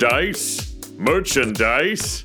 Dice? Merchandise?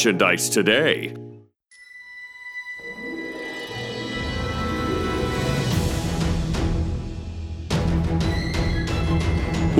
merchandise today.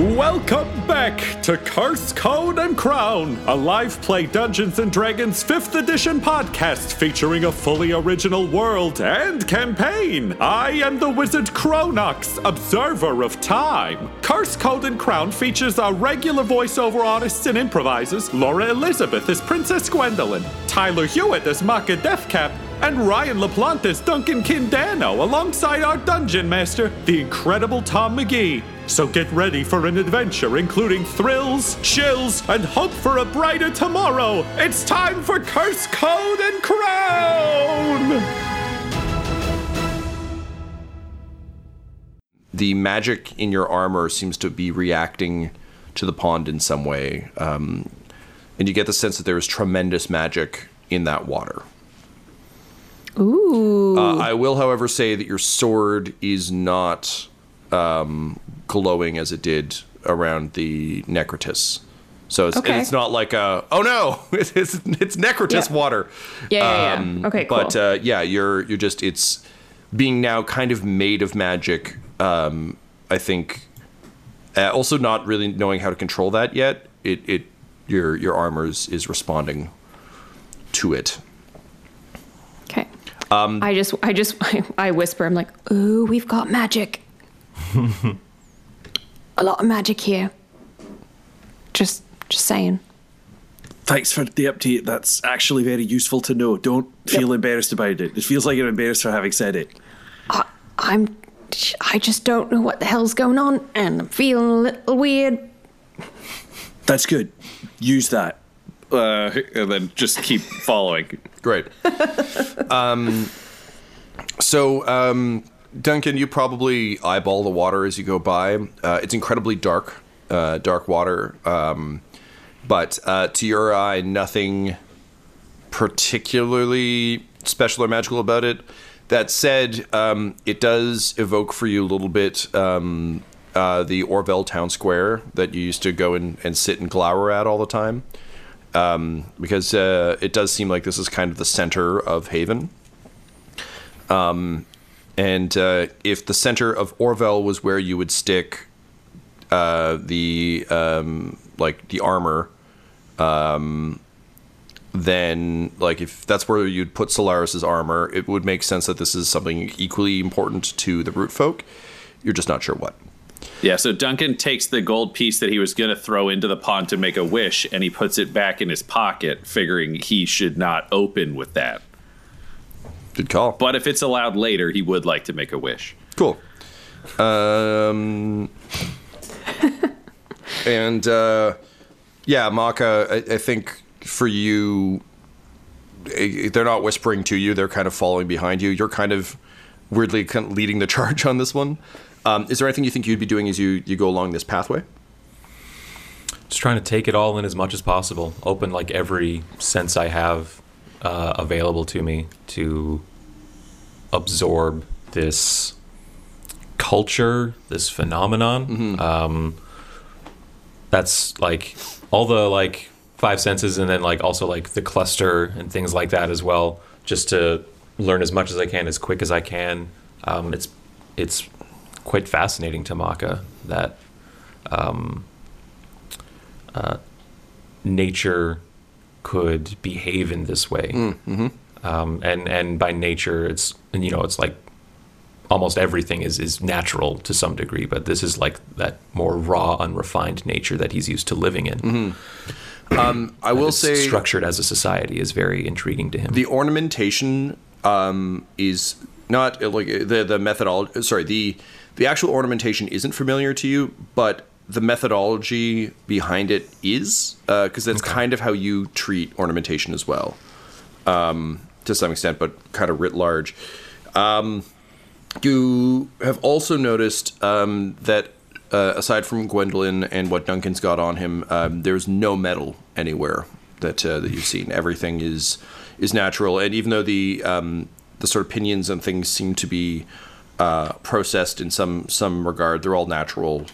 Welcome back to Curse Code and Crown, a live play Dungeons and Dragons 5th edition podcast featuring a fully original world and campaign. I am the wizard Cronox, observer of time. Curse Code and Crown features our regular voiceover artists and improvisers Laura Elizabeth as Princess Gwendolyn, Tyler Hewitt as Maka Deathcap, and Ryan LaPlante as Duncan Kindano alongside our dungeon master, the incredible Tom McGee. So get ready for an adventure including thrills, chills, and hope for a brighter tomorrow. It's time for Curse Code and Crown! the magic in your armor seems to be reacting to the pond in some way. Um, and you get the sense that there is tremendous magic in that water. Ooh. Uh, I will, however, say that your sword is not um, glowing as it did around the Necrotis. So it's, Okay. it's not like a oh no it's it's, it's Necrotis Yeah. water. Yeah, yeah, yeah. Okay, cool. But uh, yeah, you're you're just it's being now kind of made of magic. Um, I think uh, also not really knowing how to control that yet. It it your your armor is, is responding to it. Okay. Um, I just, I just, I whisper. I'm like, "Ooh, we've got magic. A lot of magic here. Just, just saying. Thanks for the update. That's actually very useful to know. Don't feel embarrassed about it. It feels like you're embarrassed for having said it. I, I'm, I just don't know what the hell's going on, and I'm feeling a little weird. That's good. Use that. Uh, and then just keep following. Great. um, so, um, Duncan, you probably eyeball the water as you go by. Uh, it's incredibly dark, uh, dark water. Um, but uh, to your eye, nothing particularly special or magical about it. That said, um, it does evoke for you a little bit um, uh, the Orville Town Square that you used to go and, and sit and glower at all the time. Um, because uh, it does seem like this is kind of the center of Haven. Um, and uh, if the center of Orville was where you would stick uh, the um, like the armor, um, then like if that's where you'd put Solaris's armor, it would make sense that this is something equally important to the root folk. You're just not sure what. Yeah, so Duncan takes the gold piece that he was going to throw into the pond to make a wish and he puts it back in his pocket, figuring he should not open with that. Good call. But if it's allowed later, he would like to make a wish. Cool. Um, and uh, yeah, Maka, I, I think for you, they're not whispering to you; they're kind of following behind you. You're kind of weirdly kind of leading the charge on this one. Um, is there anything you think you'd be doing as you you go along this pathway? Just trying to take it all in as much as possible. Open like every sense I have uh, available to me to absorb this culture, this phenomenon. Um, that's like all the like five senses, and then like also like the cluster and things like that as well. Just to learn as much as I can, as quick as I can. Um, it's it's quite fascinating to Maka that um, uh, nature could behave in this way. Um, and and by nature, it's you know it's like almost everything is is natural to some degree, but this is like that more raw, unrefined nature that he's used to living in. I will say structured as a society is very intriguing to him. the ornamentation um, is not like the the methodology. Sorry, the the actual ornamentation isn't familiar to you, but the methodology behind it is because that's kind of how you treat ornamentation as well, um, to some extent, but kind of writ large. Um, you have also noticed um, that uh, aside from Gwendolyn and what Duncan's got on him, um, there's no metal anywhere that uh, that you've seen. Everything is is natural, and even though the um, the sort of pinions and things seem to be uh, processed in some some regard, they're all natural.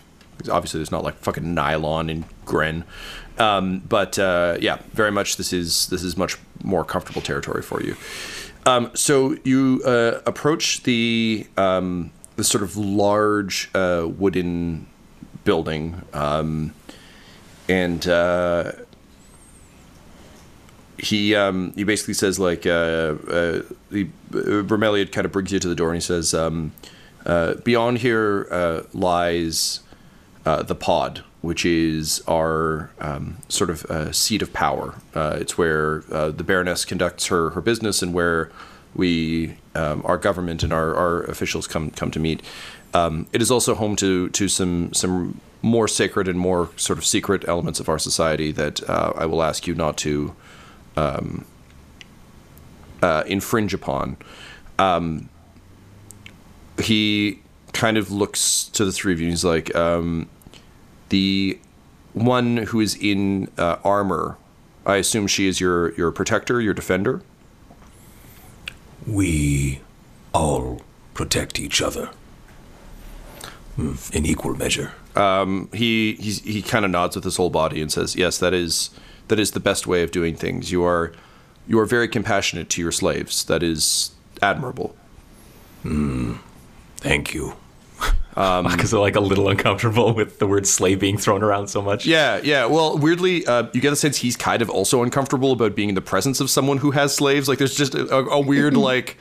Obviously, there's not like fucking nylon in Gren, um, but uh, yeah, very much this is this is much more comfortable territory for you. Um, so you uh, approach the um, the sort of large uh, wooden building, um, and uh, he um, he basically says like uh, uh, the uh, Bromeliad kind of brings you to the door, and he says, um, uh, "Beyond here uh, lies uh, the pod." Which is our um, sort of seat of power. It's where the Baroness conducts her, her business and where we, um, our government and our, our officials come come to meet. Um, it is also home to to some some more sacred and more sort of secret elements of our society that I will ask you not to um, uh, infringe upon. Um, he kind of looks to the three of you. and He's like, um, the one who is in uh, armor. I assume she is your your protector, your defender. We all protect each other Hmm, in equal measure. he he's, he kind of nods with his whole body and says, "Yes, that is that is the best way of doing things. You are you are very compassionate to your slaves. That is admirable." Hmm. Thank you. Um, because they're like a little uncomfortable with the word slave being thrown around so much. Yeah, yeah. Well, weirdly, uh, you get the sense he's kind of also uncomfortable about being in the presence of someone who has slaves. Like, there's just a, a weird like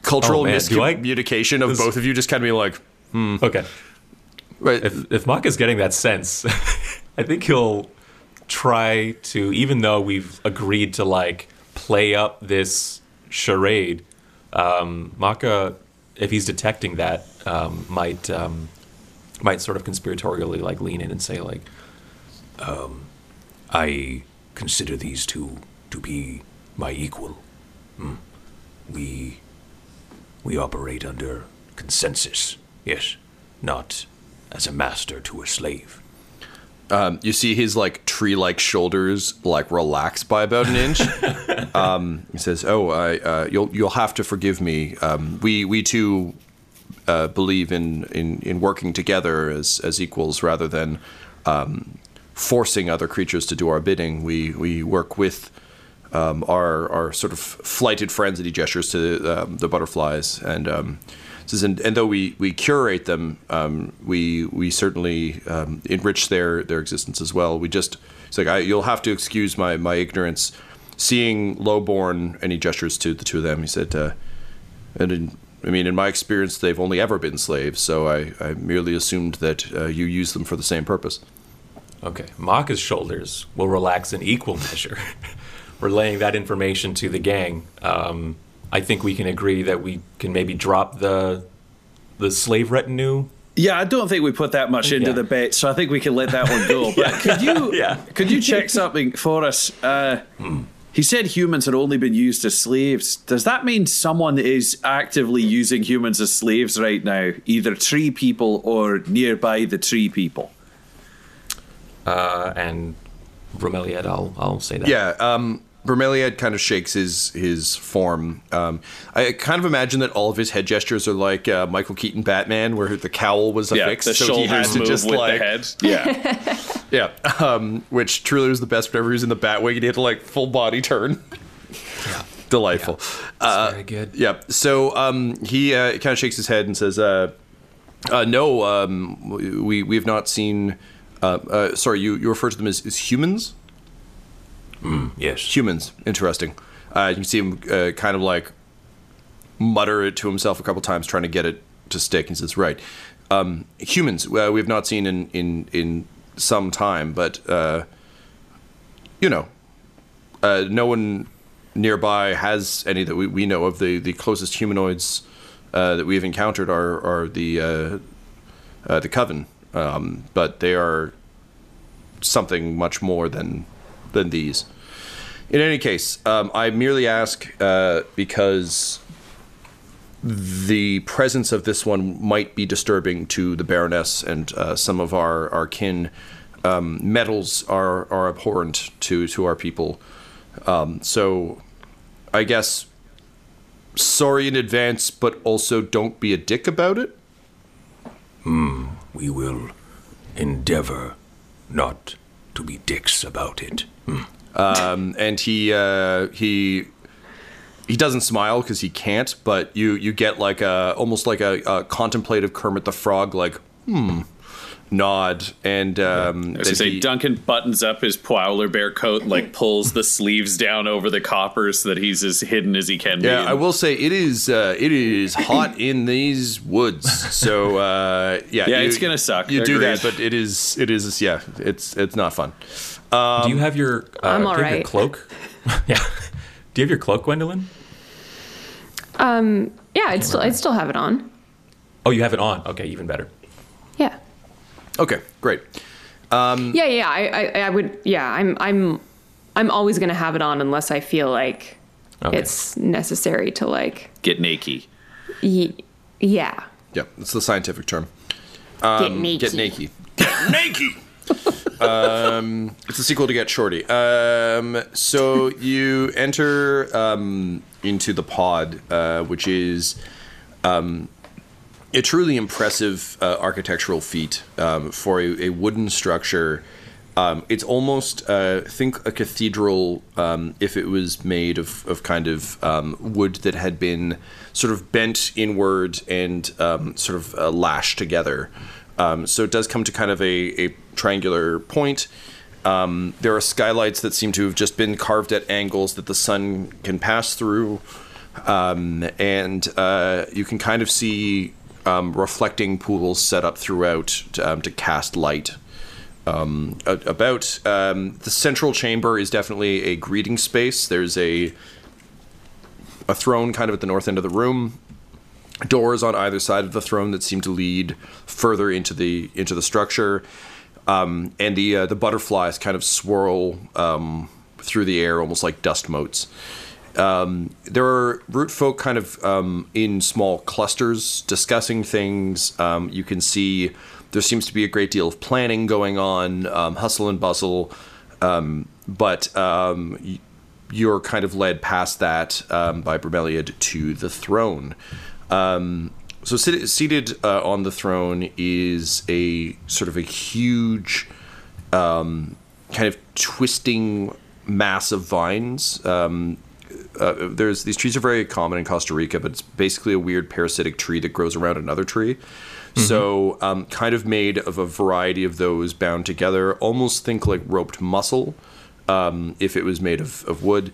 cultural Oh, do I- miscommunication of both of you just kind of being like, hmm. Okay. right, If if is getting that sense, I think he'll try to, even though we've agreed to like play up this charade, um, Maka, if he's detecting that, um, might um, might sort of conspiratorially like lean in and say like, I consider these two to be my equal. Hmm. We we operate under consensus. Yes, not as a master to a slave. um, you see his like tree-like shoulders like relax by about an inch. um, he says, "Oh, I, uh, you'll you'll have to forgive me. Um, we we too uh, believe in, in in working together as as equals rather than um, forcing other creatures to do our bidding. We we work with um, our our sort of flighted friends, and he gestures to um, the butterflies, and um, says, and, and though we, we curate them, um, we we certainly um, enrich their their existence as well. We just it's like I, you'll have to excuse my my ignorance. Seeing lowborn, he gestures to the two of them. He said, uh, and in, I mean, in my experience, they've only ever been slaves, so I, I merely assumed that uh, you use them for the same purpose. Okay. Maka's shoulders will relax in equal measure, relaying that information to the gang. Um, I think we can agree that we can maybe drop the the slave retinue. Yeah, I don't think we put that much into Yeah. the bet, so I think we can let that one go. But could you Yeah. could you check something for us? Uh, he said humans had only been used as slaves. Does that mean someone is actively using humans as slaves right now, either tree people or nearby the tree people? Uh, and Bromeliad, I'll I'll say that. Yeah, um, Bromeliad kind of shakes his his form. Um, I kind of imagine that all of his head gestures are like uh, Michael Keaton Batman, where the cowl was affixed, the so he shoulders has to just with like the head. Yeah, yeah, um, which truly was the best whenever he was in the Batwing and he had to like full body turn. Yeah. Delightful. Uh, very good. Yeah. So um, he uh, kind of shakes his head and says, uh, uh, "No, um, we we have not seen." Uh, uh, sorry, you, you refer to them as, as humans. Yes. Humans. Interesting. Uh, you can see him uh, kind of like mutter it to himself a couple times, trying to get it to stick. He says, "Right, um, humans. Uh, we have not seen in in in some time, but uh, you know, uh, no one nearby has any that we, we know of. The the closest humanoids uh, that we have encountered are are the uh, uh, the coven, um, but they are something much more than than these. In any case, um, I merely ask uh, because the presence of this one might be disturbing to the Baroness and uh, some of our, our kin. Um, metals are, are abhorrent to, to our people. Um, so I guess sorry in advance, but also don't be a dick about it. We will endeavor not to be dicks about it. Um, and he uh, he he doesn't smile because he can't. But you you get like a almost like a, a contemplative Kermit the Frog like hmm nod and um, I was say he- Duncan buttons up his Prowler bear coat and like pulls the sleeves down over the copper so that he's as hidden as he can Yeah, be. I will say it is uh, it is hot in these woods. So uh, yeah, Yeah, it's gonna suck. You do that, but it is it is yeah, it's it's not fun. Do you have your? Uh, I'm do you have your alright. cloak. yeah. Do you have your cloak, Gwendolyn? Um, yeah, I'd still, I'd still have it on. Oh, you have it on. Okay, even better. Yeah. Okay, great. Um, Yeah, yeah. I, I, I would. Yeah, I'm, I'm, I'm always gonna have it on unless I feel like Okay. it's necessary to like. Get naked. Y- yeah. Yeah, it's the scientific term. get naked. Get naked. Get naked. um, it's a sequel to Get Shorty. Um, so you enter um, into the pod, uh, which is um, a truly impressive uh, architectural feat um, for a, a wooden structure. Um, it's almost uh, think a cathedral if it was made of, of kind of wood that had been sort of bent inward and sort of uh, lashed together. Um, so it does come to kind of a, a triangular point. Um, there are skylights that seem to have just been carved at angles that the sun can pass through um, and uh, you can kind of see um, reflecting pools set up throughout to, um, to cast light. Um, about the central chamber is definitely a greeting space. There's a a throne kind of at the north end of the room. Doors on either side of the throne that seem to lead further into the into the structure, um, and the uh, the butterflies kind of swirl um, through the air almost like dust motes. Um, there are root folk kind of um, in small clusters discussing things. Um, you can see there seems to be a great deal of planning going on, um, hustle and bustle, um, but um, you're kind of led past that by Bromeliad to the throne. Um, so sit- seated uh, on the throne is a sort of a huge um, kind of twisting mass of vines. Um, uh, there's these trees are very common in Costa Rica, but it's basically a weird parasitic tree that grows around another tree. So, um, kind of made of a variety of those bound together. Almost think like roped muscle, um, if it was made of, of wood.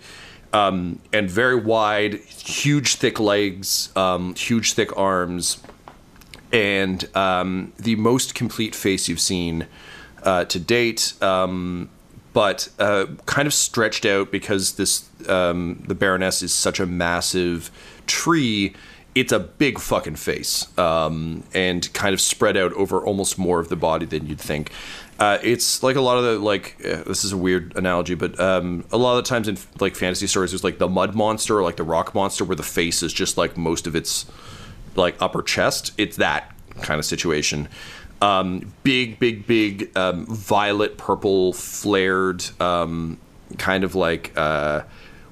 Um, and very wide, huge, thick legs, um, huge, thick arms, and um, the most complete face you've seen uh, to date. Um, but uh, kind of stretched out because this um, the Baroness is such a massive tree. It's a big fucking face, um, and kind of spread out over almost more of the body than you'd think. Uh, it's like a lot of the like. Uh, this is a weird analogy, but um, a lot of the times in like fantasy stories, there's like the mud monster or like the rock monster, where the face is just like most of its like upper chest. It's that kind of situation. Um, big, big, big, um, violet purple flared, um, kind of like uh,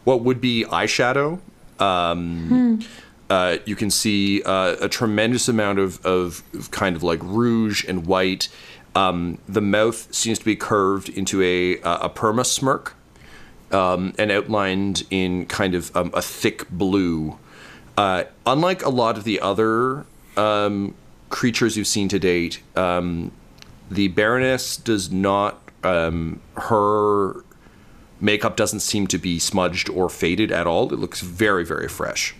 what would be eyeshadow. Um, uh, you can see uh, a tremendous amount of, of kind of like rouge and white. Um, the mouth seems to be curved into a, a perma smirk um, and outlined in kind of um, a thick blue. Uh, unlike a lot of the other um, creatures you've seen to date, um, the Baroness does not. Um, her makeup doesn't seem to be smudged or faded at all. It looks very, very fresh.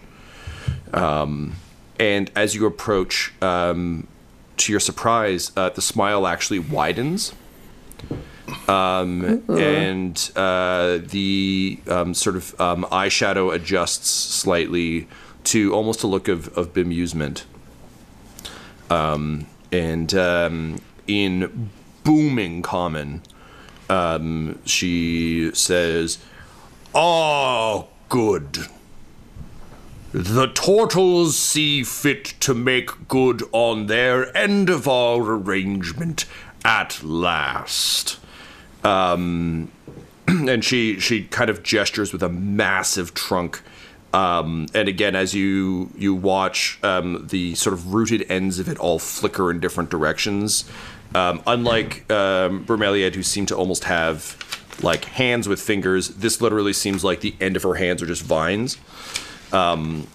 Um, and as you approach, um, to your surprise, uh, the smile actually widens. Um, and uh, the um, sort of um, eyeshadow adjusts slightly to almost a look of, of bemusement. Um, and um, in booming common, um, she says, Oh, good. The turtles see fit to make good on their end of our arrangement at last. Um, and she she kind of gestures with a massive trunk. Um, and again, as you you watch um, the sort of rooted ends of it all flicker in different directions, um, unlike um, Bromeliad, who seemed to almost have like hands with fingers, this literally seems like the end of her hands are just vines. Um,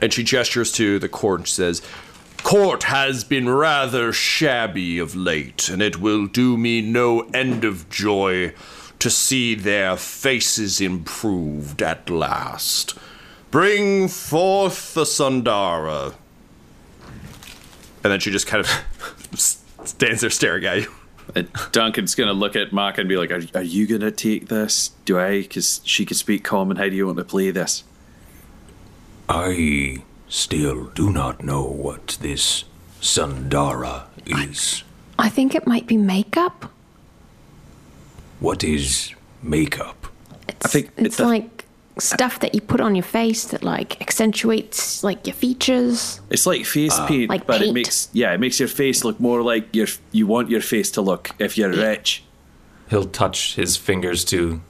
and she gestures to the court and says, Court has been rather shabby of late, and it will do me no end of joy to see their faces improved at last. Bring forth the Sundara. And then she just kind of stands there staring at you. And Duncan's gonna look at Mark and be like, "Are, are you gonna take this? Do I? Because she can speak common. How do you want to play this?" I still do not know what this Sundara is. I think it might be makeup. What is makeup? It's, I think it's the- like stuff that you put on your face that like accentuates like your features. It's like face paint, Like but it makes yeah, it makes your face look more like your you want your face to look if you're rich. He'll touch his fingers to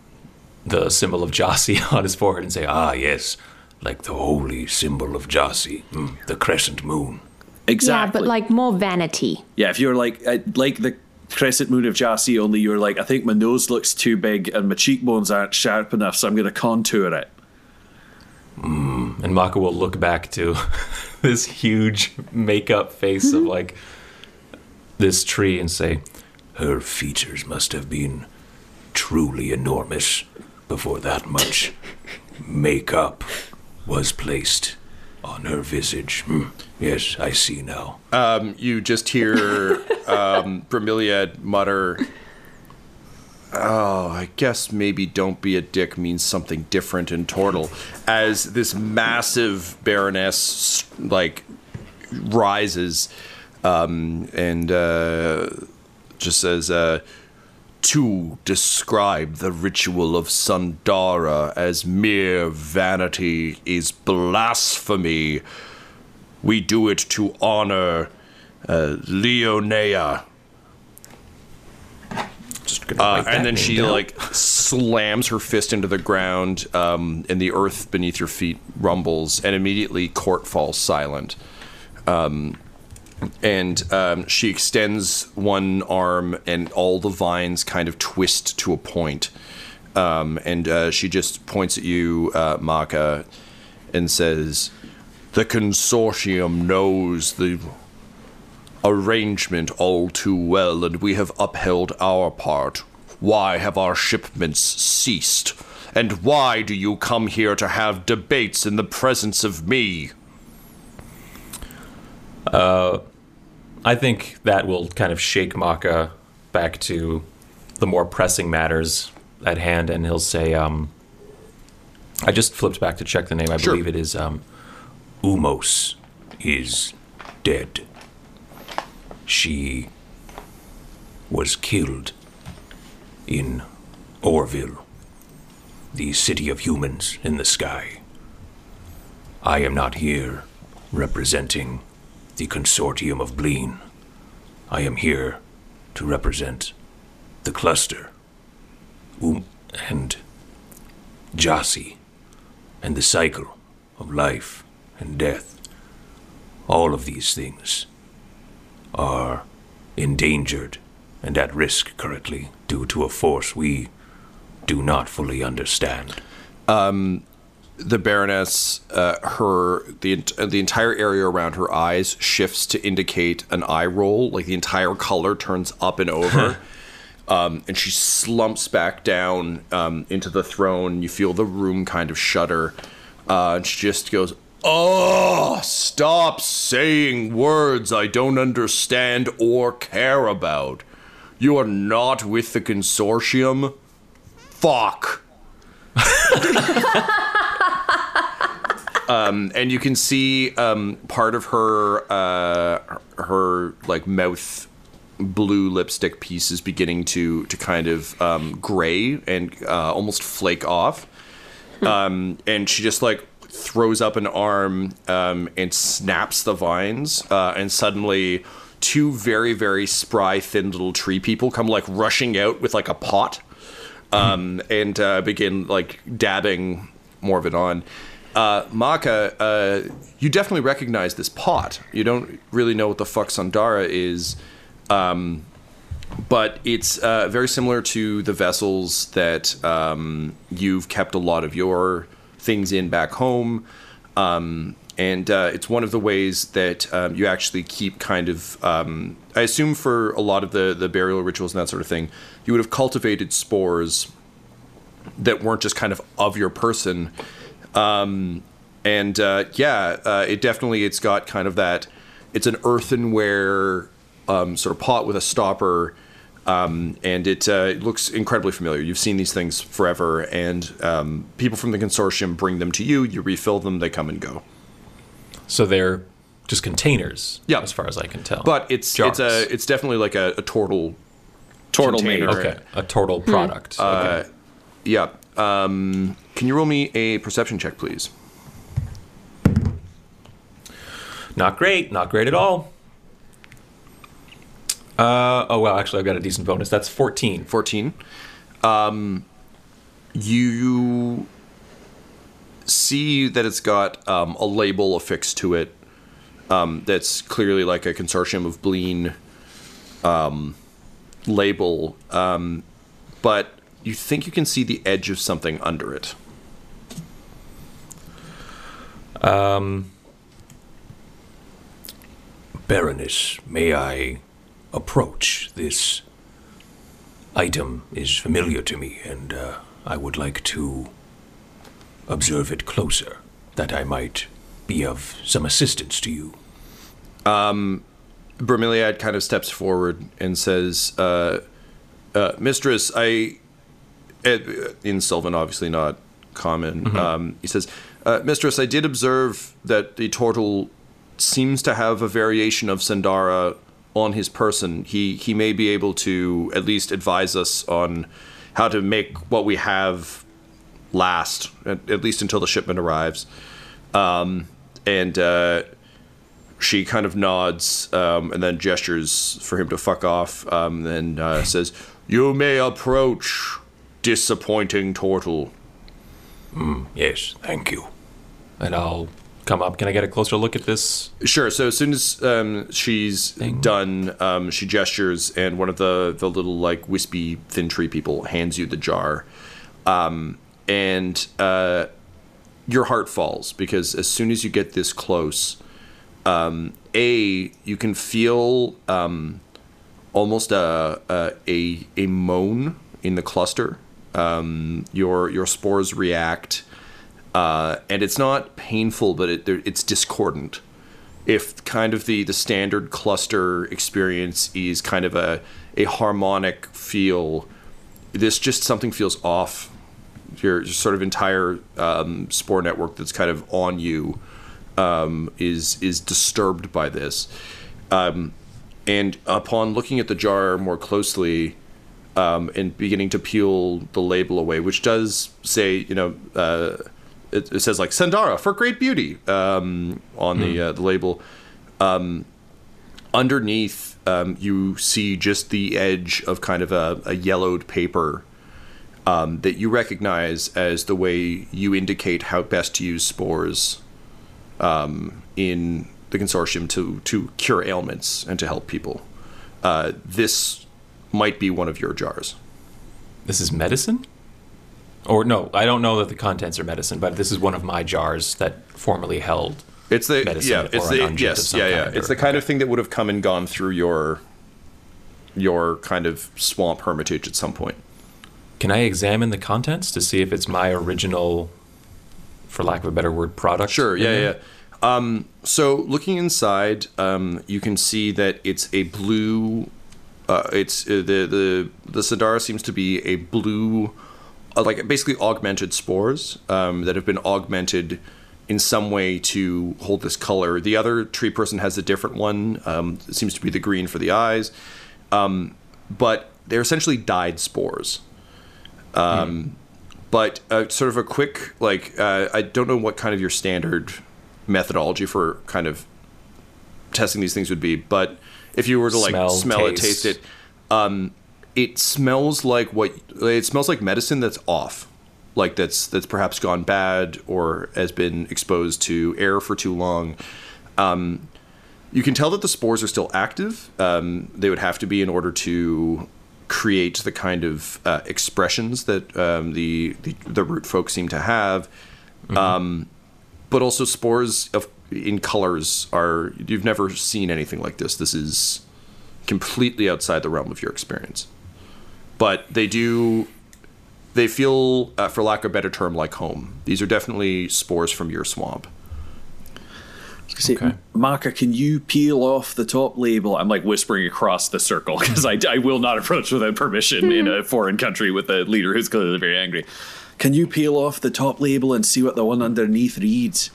the symbol of Jossie on his forehead and say, "Ah, yes, Like the holy symbol of Jossi, mm, the crescent moon. Exactly. Yeah, but like more vanity. Yeah, if you're like uh, like the crescent moon of Jassy, only you're like, I think my nose looks too big and my cheekbones aren't sharp enough, so I'm going to contour it. and Maka will look back to this huge makeup face of like this tree and say, Her features must have been truly enormous before that much makeup was placed on her visage. Hmm. Yes, I see now. you just hear um, Bromeliad mutter, Oh, I guess maybe don't be a dick means something different in Tortle. As this massive baroness, like, rises um, and uh, just says, uh, to describe the ritual of Sundara as mere vanity is blasphemy. We do it to honor uh, Leonea. "Just gonna Uh, and then she down." like slams her fist into the ground, um, and the earth beneath your feet rumbles, and immediately court falls silent. Um, and um, she extends one arm, and all the vines kind of twist to a point. Um, and uh, she just points at you, uh, and says, "The consortium knows the arrangement all too well, and we have upheld our part. Why have our shipments ceased? And why do you come here to have debates in the presence of me?" I think that will kind of shake Maka back to the more pressing matters at hand, and he'll say, um, I just flipped back to check the name. I Sure. believe it is um, Umos is dead. She was killed in Orville, the city of humans in the sky. I am not here representing the consortium of Bleen. I am here to represent the cluster, um, and Jasi, and the cycle of life and death. All of these things are endangered and at risk currently due to a force we do not fully understand. The Baroness, uh, her the the entire area around her eyes shifts to indicate an eye roll, like the entire color turns up and over, um, and she slumps back down um, into the throne. You feel the room kind of shudder, uh, and she just goes, "Oh, stop saying words I don't understand or care about. You are not with the consortium. Fuck." and you can see um, part of her uh, her like mouth blue lipstick piece is beginning to to kind of um, gray and uh, almost flake off um, and she just like throws up an arm um, and snaps the vines uh, and suddenly two very very spry thin little tree people come like rushing out with like a pot um, and uh, begin like dabbing more of it on. Uh, Maka, uh, you definitely recognize this pot. You don't really know what the fuck Sandara is, um, but it's uh, very similar to the vessels that um, you've kept a lot of your things in back home. Um, and uh, it's one of the ways that um, you actually keep kind of. Um, I assume for a lot of the the burial rituals and that sort of thing, you would have cultivated spores that weren't just kind of of your person. Um, and uh, yeah, uh, it definitely it's got kind of that. It's an earthenware um, sort of pot with a stopper, um, and it, uh, it looks incredibly familiar. You've seen these things forever, and um, people from the consortium bring them to you. You refill them; they come and go. So they're just containers, Yeah. as far as I can tell. But it's Jars. it's a it's definitely like a, a turtle. Turtle container. okay, a Tortle product. okay. Yeah. Um, can you roll me a perception check, please? Not great, not great at all. Uh, oh well, actually, I've got a decent bonus. That's fourteen. 14 um you see that it's got um, a label affixed to it um, that's clearly like a consortium of bleen um, label um, but you think you can see the edge of something under it Baroness, may I approach? This item is familiar to me, and uh, I would like to observe it closer, that I might be of some assistance to you. Um, Bromeliad kind of steps forward and says, uh, uh, "Mistress, I." uh, In Sylvan, obviously not common. Um, he says, uh, "Mistress, I did observe that the turtle seems to have a variation of Sandara on his person. He he may be able to at least advise us on how to make what we have last, at, at least until the shipment arrives." Um, and uh, she kind of nods um, and then gestures for him to fuck off um, and uh, says, You may approach, disappointing turtle. Yes, thank you. and I'll come up. Can I get a closer look at this? Sure. So as soon as um, she's done, um, she gestures, and one of the the little like wispy thin tree people hands you the jar, um, and uh, your heart falls because as soon as you get this close, um, a you can feel um, almost a, a a a moan in the cluster. Um, your your spores react, uh, and it's not painful, but it, it's discordant. If kind of the the standard cluster experience is kind of a a harmonic feel, this just something feels off. Your sort of entire um, spore network that's kind of on you um, is is disturbed by this. Um, and upon looking at the jar more closely um, and beginning to peel the label away, which does say, you know, uh, it, it says like Sandara for great beauty um, on the uh, the label. Um, underneath, um, you see just the edge of kind of a, a yellowed paper um, that you recognize as the way you indicate how best to use spores um, in the consortium to to cure ailments and to help people. Uh, this might be one of your jars. This is medicine? Or no, I don't know that the contents are medicine, but this is one of my jars that formerly held. It's the medicine yeah, or it's the yes, yeah, yeah. kind, It's or- the kind of thing that would have come and gone through your your kind of swamp hermitage at some point. Can I examine the contents to see if it's my original, for lack of a better word, product? Sure, yeah, yeah. Um, so looking inside, um, you can see that it's a blue. Uh, it's uh, the the the Sadara seems to be a blue, uh, like basically augmented spores um, that have been augmented in some way to hold this color. The other tree person has a different one. Um, it seems to be the green for the eyes, um, but they're essentially dyed spores but uh, sort of a quick like uh, I don't know what kind of your standard methodology for kind of testing these things would be, but if you were to like Smell, smell, it, taste. taste it, um, it smells like what it smells like medicine that's off, like that's that's perhaps gone bad or has been exposed to air for too long. Um, you can tell that the spores are still active. Um, they would have to be in order to create the kind of uh, expressions that um, the, the the root folk seem to have. Um, but also spores of in colors are you've never seen anything like this. This is completely outside the realm of your experience. But they do they feel, uh, for lack of a better term, like home. These are definitely spores from your swamp. Say, Marker, can you peel off the top label? I'm like whispering across the circle because I, I will not approach without permission in a foreign country with a leader who's clearly very angry. Can you peel off the top label and see what the one underneath reads?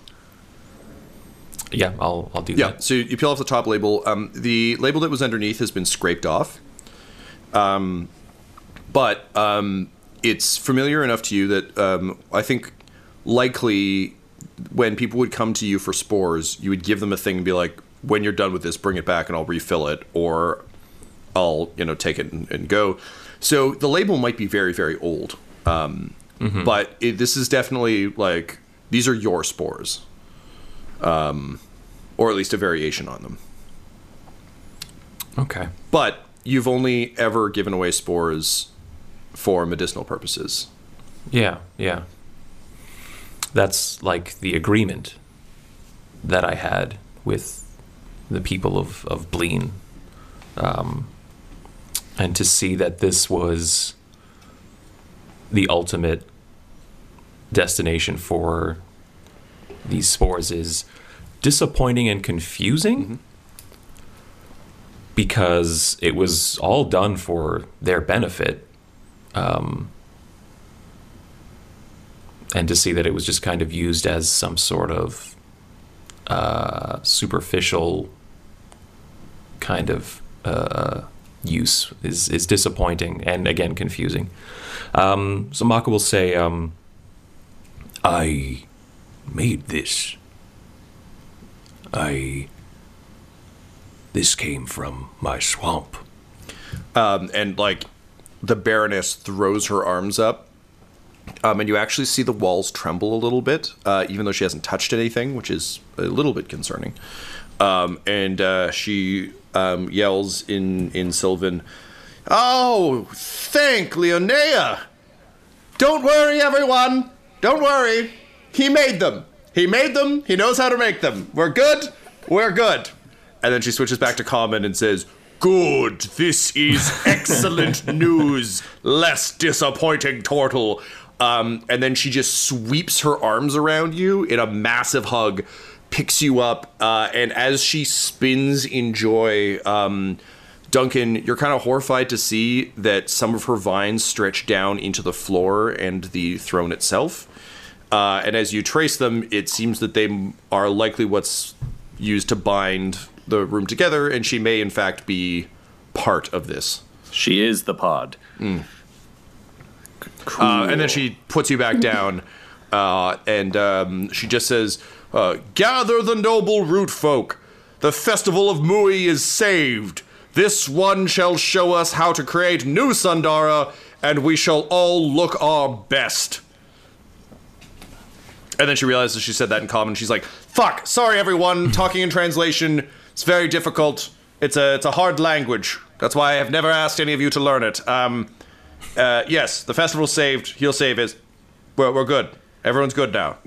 Yeah, I'll I'll do Yeah, that. so you peel off the top label. Um, the label that was underneath has been scraped off. Um, but um, it's familiar enough to you that um, I think likely when people would come to you for spores, you would give them a thing and be like, when you're done with this, bring it back and I'll refill it, or I'll you know take it and, and go. So the label might be very very old, um, but it, this is definitely like these are your spores, um, or at least a variation on them. Okay. But you've only ever given away spores for medicinal purposes. Yeah, yeah. That's like the agreement that I had with the people of, of Bleen. Um, and to see that this was the ultimate destination for these spores is disappointing and confusing because it was all done for their benefit. Um, and to see that it was just kind of used as some sort of uh, superficial kind of uh, use is, is disappointing and again confusing. Um, so Maka will say, um, I made this. I. This came from my swamp. Um, and like the Baroness throws her arms up Um, and you actually see the walls tremble a little bit, uh, even though she hasn't touched anything, which is a little bit concerning. Um, and uh, she um, yells in in Sylvan, "Oh, thank Leonea! Don't worry, everyone. Don't worry. He made them. He made them. He knows how to make them. We're good. We're good." And then she switches back to common and says, Good. This is excellent news. Less disappointing, Tortle. Um, and then she just sweeps her arms around you in a massive hug, picks you up, uh, and as she spins in joy, um, Duncan, you're kind of horrified to see that some of her vines stretch down into the floor and the throne itself. Uh, and as you trace them, it seems that they are likely what's used to bind the room together, and she may, in fact, be part of this. She is the pod. Uh, and then she puts you back down, uh, and um, she just says, uh, "Gather the noble root folk. The festival of Mui is saved. This one shall show us how to create new Sundara, and we shall all look our best." And then she realizes she said that in common. She's like, "Fuck, sorry everyone. Talking in translation, it's very difficult. It's a it's a hard language. That's why I have never asked any of you to learn it." Um, uh, yes, the festival's saved. He'll save his. We're, we're good. Everyone's good now.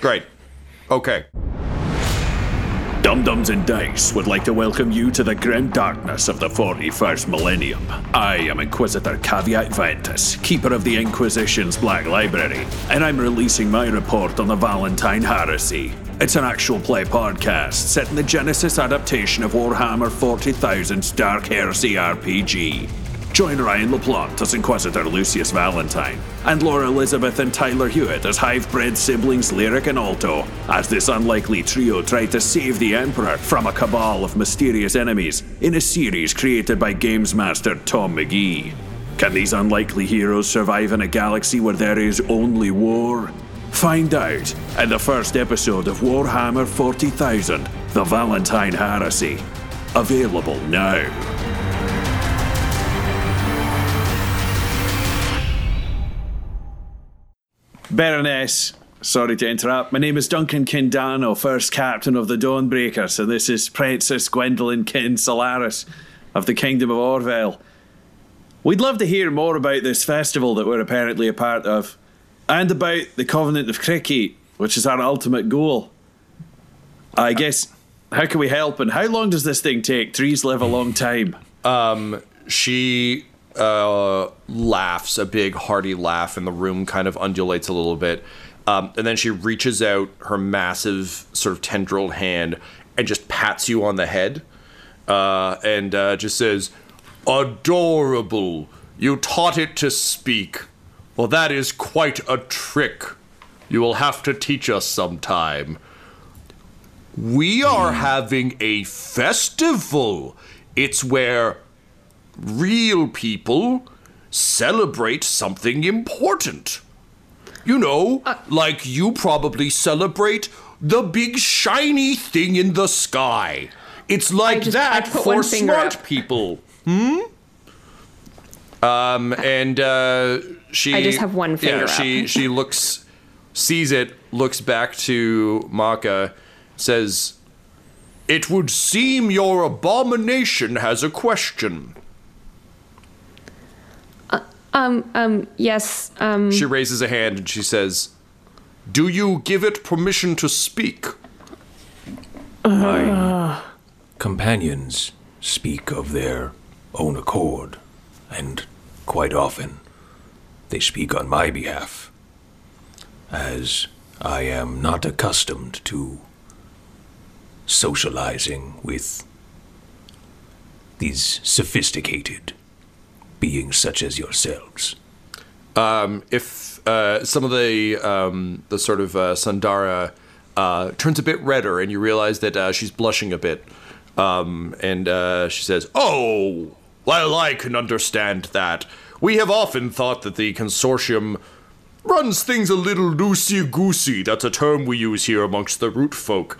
Great. Okay. Dumb Dumbs and Dice would like to welcome you to the grim darkness of the 41st millennium. I am Inquisitor Caveat Ventus, keeper of the Inquisition's Black Library, and I'm releasing my report on the Valentine Heresy. It's an actual play podcast set in the Genesys adaptation of Warhammer 40,000's Dark Heresy RPG. Join Ryan LaPlante as Inquisitor Lucius Valentine, and Laura Elizabeth and Tyler Hewitt as hive bred siblings Lyric and Alto, as this unlikely trio try to save the Emperor from a cabal of mysterious enemies in a series created by games master Tom McGee. Can these unlikely heroes survive in a galaxy where there is only war? Find out in the first episode of Warhammer 40,000 The Valentine Heresy. Available now. Baroness, sorry to interrupt. My name is Duncan Kindano, first captain of the Dawnbreakers, and this is Princess Gwendolyn Kin Solaris of the Kingdom of Orville. We'd love to hear more about this festival that we're apparently a part of, and about the Covenant of Cricket, which is our ultimate goal. I guess, how can we help, and how long does this thing take? Trees live a long time. Um, She uh, laughs a big hearty laugh, and the room kind of undulates a little bit. Um, and then she reaches out her massive, sort of tendrilled hand and just pats you on the head uh, and uh, just says, Adorable. You taught it to speak. Well, that is quite a trick. You will have to teach us sometime. We are having a festival. It's where real people celebrate something important. You know, like you probably celebrate the big shiny thing in the sky. It's like just- that for smart up. people. Hmm? Um, and uh, she. I just have one finger Yeah, she up. she looks, sees it, looks back to Maka, says, "It would seem your abomination has a question." Um, um, yes, um, She raises a hand and she says, "Do you give it permission to speak?" My companions speak of their own accord, and quite often they speak on my behalf, as I am not accustomed to socializing with these sophisticated beings such as yourselves. if uh, some of the um, the sort of uh, Sundara uh, turns a bit redder, and you realize that uh, she's blushing a bit, um, and uh, she says, "Oh, well, I can understand that. We have often thought that the consortium runs things a little loosey goosey. That's a term we use here amongst the root folk,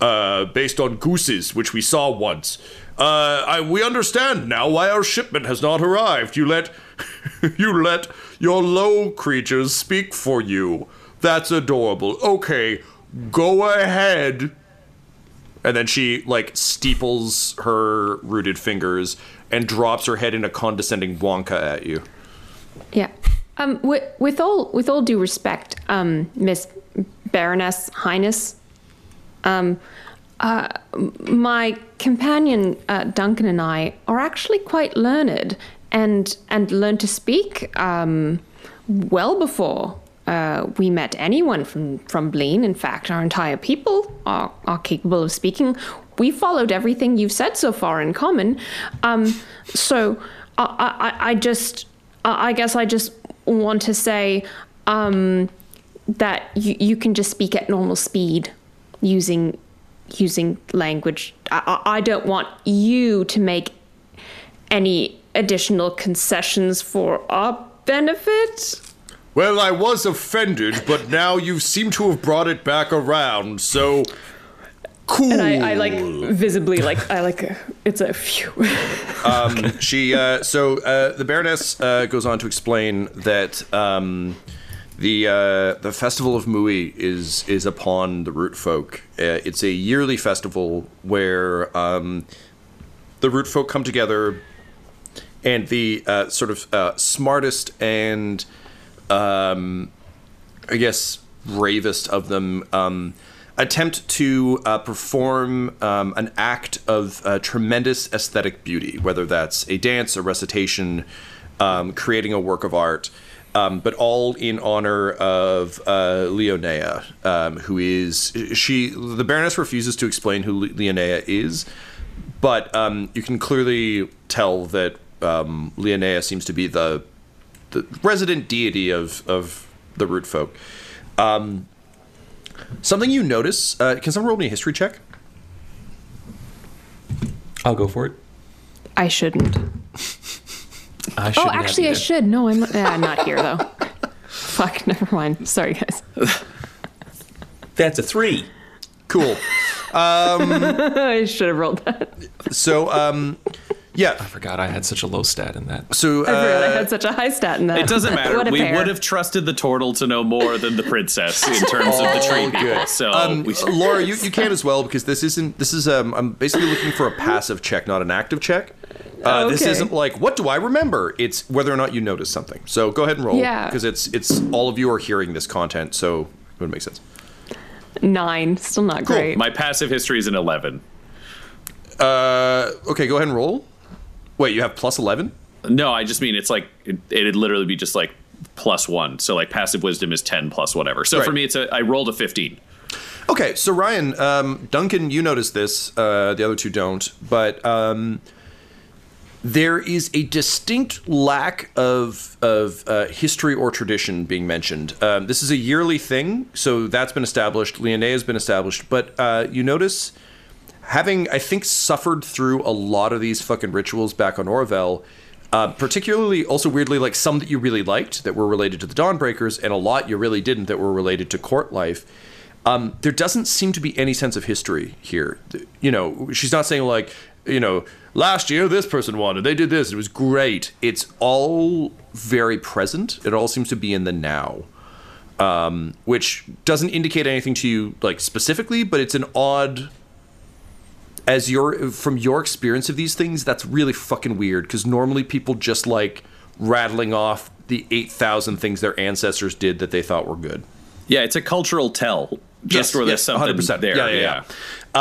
uh, based on gooses, which we saw once. Uh, I, we understand now why our shipment has not arrived. You let you let your low creatures speak for you. That's adorable. Okay, go ahead. And then she like steeples her rooted fingers and drops her head in a condescending wonka at you. Yeah. Um, with, with all with all due respect, um, Miss Baroness Highness, um, uh, my companion uh, Duncan and I are actually quite learned and and learned to speak um, well before uh, we met anyone from from Bleen. In fact, our entire people are are capable of speaking. We followed everything you've said so far in common. Um, so I, I, I just I guess I just want to say um, that you, you can just speak at normal speed using using language. I, I don't want you to make any additional concessions for our benefit. Well, I was offended, but now you seem to have brought it back around, so cool. And I, I like visibly like I like it's a phew. um, she uh, so uh, the Baroness uh, goes on to explain that um, the uh, the festival of Mui is is upon the Root Folk. Uh, it's a yearly festival where um, the Root Folk come together, and the uh, sort of smartest and um, I guess bravest of them um, attempt to uh, perform um, an act of uh, tremendous aesthetic beauty, whether that's a dance, a recitation, um, creating a work of art, um, but all in honor of uh, Leonea, um, who is she. The Baroness refuses to explain who Le- Leonea is, but um, you can clearly tell that um, Leonea seems to be the the resident deity of of the root folk. Um, something you notice? Uh, can someone roll me a history check? I'll go for it. I shouldn't. I oh, actually, I should. No, I'm, uh, I'm not here though. Fuck, never mind. Sorry, guys. That's a three. Cool. Um, I should have rolled that. So, um, yeah. I forgot I had such a low stat in that. So, I forgot I uh, had such a high stat in that. It doesn't matter. What a we pair. would have trusted the turtle to know more than the princess in terms of the tree people. So um, we, Laura, you, you can as well because this isn't. This is. Um, I'm basically looking for a passive check, not an active check. Uh, This isn't like what do I remember? It's whether or not you notice something. So go ahead and roll. Yeah. Because it's it's all of you are hearing this content, so it would make sense. Nine. Still not great. my passive history is an eleven. Uh, okay, go ahead and roll. Wait, you have plus eleven. No, I just mean it's like it, it'd literally be just like plus one. So like passive wisdom is ten plus whatever. So Right. for me, it's a I rolled a fifteen. Okay, so Ryan, um, Duncan, you notice this. Uh, the other two don't, but um, there is a distinct lack of of uh, history or tradition being mentioned. Um, this is a yearly thing, so that's been established. Leonea has been established, but uh, you notice having, I think, suffered through a lot of these fucking rituals back on Orville. Uh, particularly, also weirdly, like some that you really liked that were related to the Dawnbreakers, and a lot you really didn't that were related to court life. Um, there doesn't seem to be any sense of history here. You know, she's not saying like, you know, last year this person won, they did this, it was great. It's all very present. It all seems to be in the now, um, which doesn't indicate anything to you like specifically, but it's an odd. As your from your experience of these things, that's really fucking weird because normally people just like rattling off the eight thousand things their ancestors did that they thought were good. Yeah, it's a cultural tell. Just where there's something 100%. there. Yeah, yeah, yeah.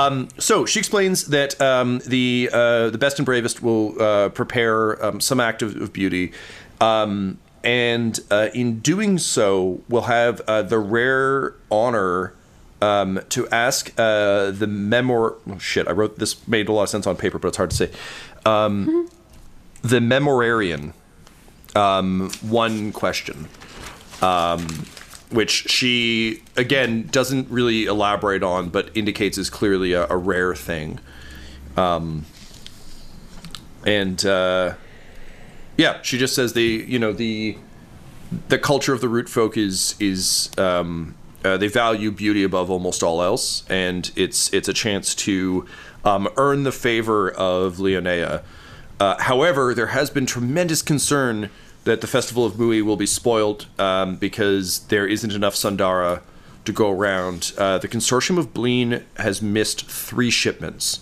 Um, so she explains that um, the uh, the best and bravest will uh, prepare um, some act of, of beauty, um, and uh, in doing so, will have uh, the rare honor um, to ask uh, the memor. Oh, shit, I wrote this made a lot of sense on paper, but it's hard to say. Um, The memorarian. Um, one question um, which she again doesn't really elaborate on, but indicates is clearly a, a rare thing. Um, and uh, yeah, she just says the you know the the culture of the root folk is is um, uh, they value beauty above almost all else, and it's it's a chance to um, earn the favor of Leonea. Uh, however, there has been tremendous concern that the festival of Mui will be spoiled um, because there isn't enough Sundara to go around. Uh, the consortium of Bleen has missed three shipments.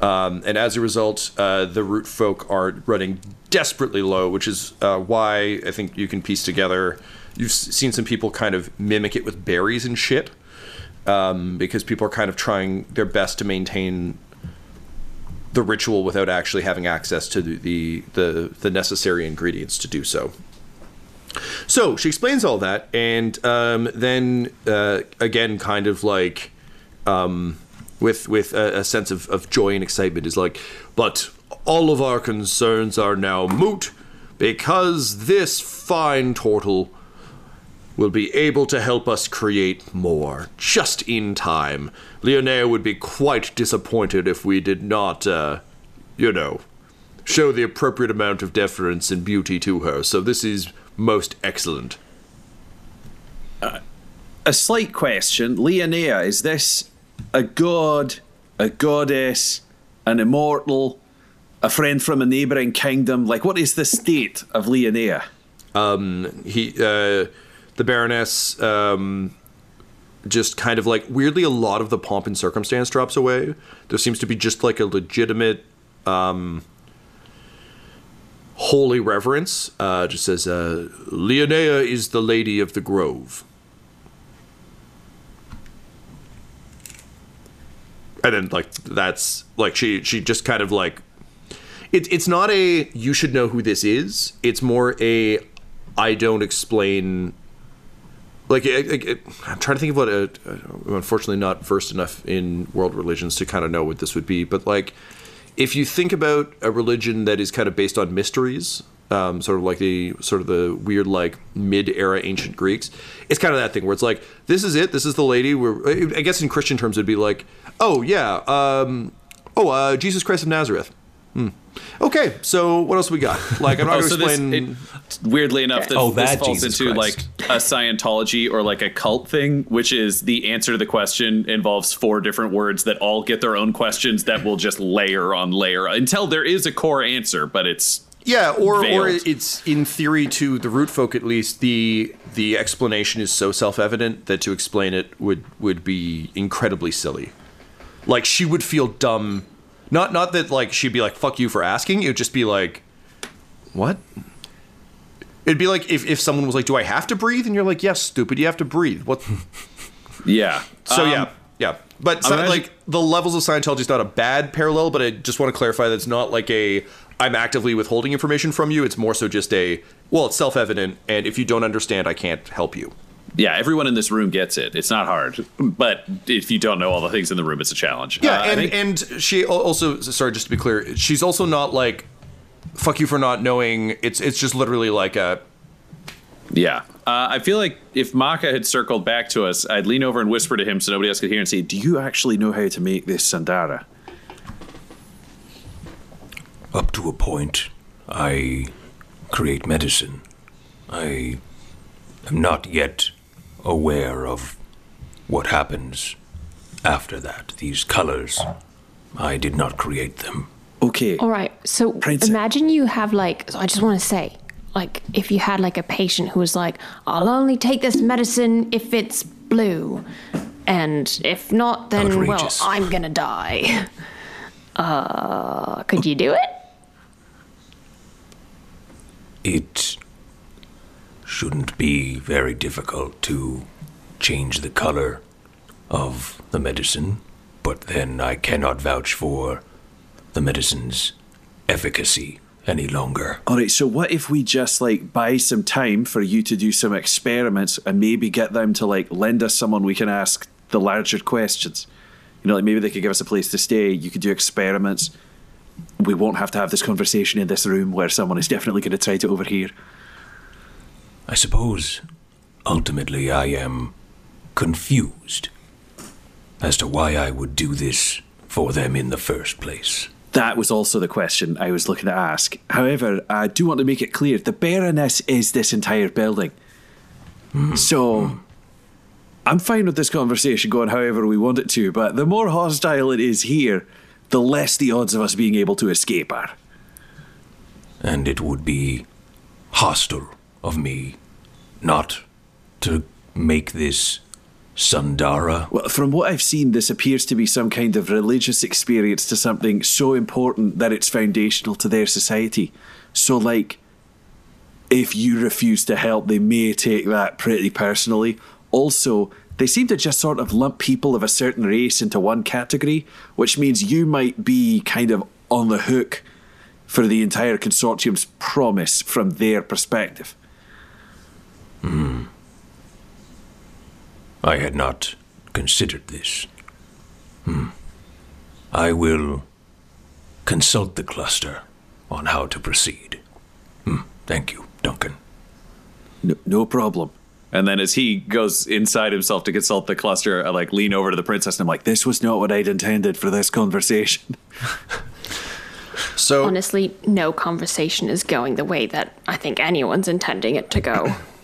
Um, and as a result, uh, the root folk are running desperately low, which is uh, why I think you can piece together. You've seen some people kind of mimic it with berries and shit, um, because people are kind of trying their best to maintain the ritual without actually having access to the the, the, necessary ingredients to do so. So she explains all that, and um, then uh, again, kind of like um, with with a, a sense of, of joy and excitement, is like, but all of our concerns are now moot because this fine turtle will be able to help us create more just in time. Leonea would be quite disappointed if we did not, uh, you know, show the appropriate amount of deference and beauty to her. So this is most excellent. A slight question. Leonea, is this a god, a goddess, an immortal, a friend from a neighbouring kingdom? Like, what is the state of Leonea? he uh the baroness um just kind of like weirdly a lot of the pomp and circumstance drops away. There seems to be just like a legitimate um holy reverence uh just says uh leonea is the lady of the grove. And then like that's like she she just kind of like it, it's not a you should know who this is. It's more a i don't explain like it, it, i'm trying to think of what i'm unfortunately not versed enough in world religions to kind of know what this would be but like if you think about a religion that is kind of based on mysteries um, sort of like the sort of the weird like mid-era ancient greeks it's kind of that thing where it's like this is it this is the lady where i guess in christian terms it'd be like oh yeah um, oh uh, jesus christ of nazareth Hmm. okay so what else we got like i'm not Oh, going to so this, explain it, weirdly enough, this, Oh, this falls Jesus into Christ. like a Scientology or like a cult thing, which is the answer to the question involves four different words that all get their own questions that will just layer on layer until there is a core answer, but it's Yeah, or or it's in theory to the root folk at least the the explanation is so self-evident that to explain it would would be incredibly silly. Like she would feel dumb. Not not that like she'd be like fuck you for asking. It would just be like what? It'd be like if, if someone was like, "Do I have to breathe?" and you're like, "Yes, stupid, you have to breathe." What? yeah. So Um, yeah, yeah. But so, imagine- like the levels of Scientology is not a bad parallel, but I just want to clarify that it's not like a I'm actively withholding information from you. It's more so just a well, it's self evident, and if you don't understand, I can't help you. Yeah, everyone in this room gets it. It's not hard, but if you don't know all the things in the room, it's a challenge. Yeah, Uh, and think- and she also sorry, just to be clear, she's also not like fuck you for not knowing. It's it's just literally like a Yeah. Uh, I feel like if Maka had circled back to us, I'd lean over and whisper to him so nobody else could hear and say, Do you actually know how to make this Sundara? Up to a point, I create medicine. I am not yet aware of what happens after that. These colors, I did not create them. Okay. All right. So Princess- imagine you have like. So I just want to say, like, if you had like a patient who was like, "I'll only take this medicine if it's blue," and if not, then Outrageous. well, I'm gonna die. Uh, could you do it? It shouldn't be very difficult to change the color of the medicine, but then I cannot vouch for the medicine's efficacy any longer. All right, so what if we just like buy some time for you to do some experiments and maybe get them to like lend us someone we can ask the larger questions? You know, like maybe they could give us a place to stay. You could do experiments. We won't have to have this conversation in this room where someone is definitely going to try to overhear. I suppose ultimately I am confused as to why I would do this for them in the first place. That was also the question I was looking to ask. However, I do want to make it clear the Baroness is this entire building. Mm-hmm. So, mm-hmm. I'm fine with this conversation going however we want it to, but the more hostile it is here, the less the odds of us being able to escape are. And it would be hostile of me not to make this Sundara. Well, from what I've seen, this appears to be some kind of religious experience to something so important that it's foundational to their society. So, like, if you refuse to help, they may take that pretty personally. Also, they seem to just sort of lump people of a certain race into one category, which means you might be kind of on the hook for the entire consortium's promise from their perspective. Hmm. I had not considered this. Hmm. I will consult the cluster on how to proceed. Hmm. Thank you, Duncan. No, no problem. And then as he goes inside himself to consult the cluster, I like lean over to the princess and I'm like, This was not what I'd intended for this conversation. So Honestly, no conversation is going the way that I think anyone's intending it to go.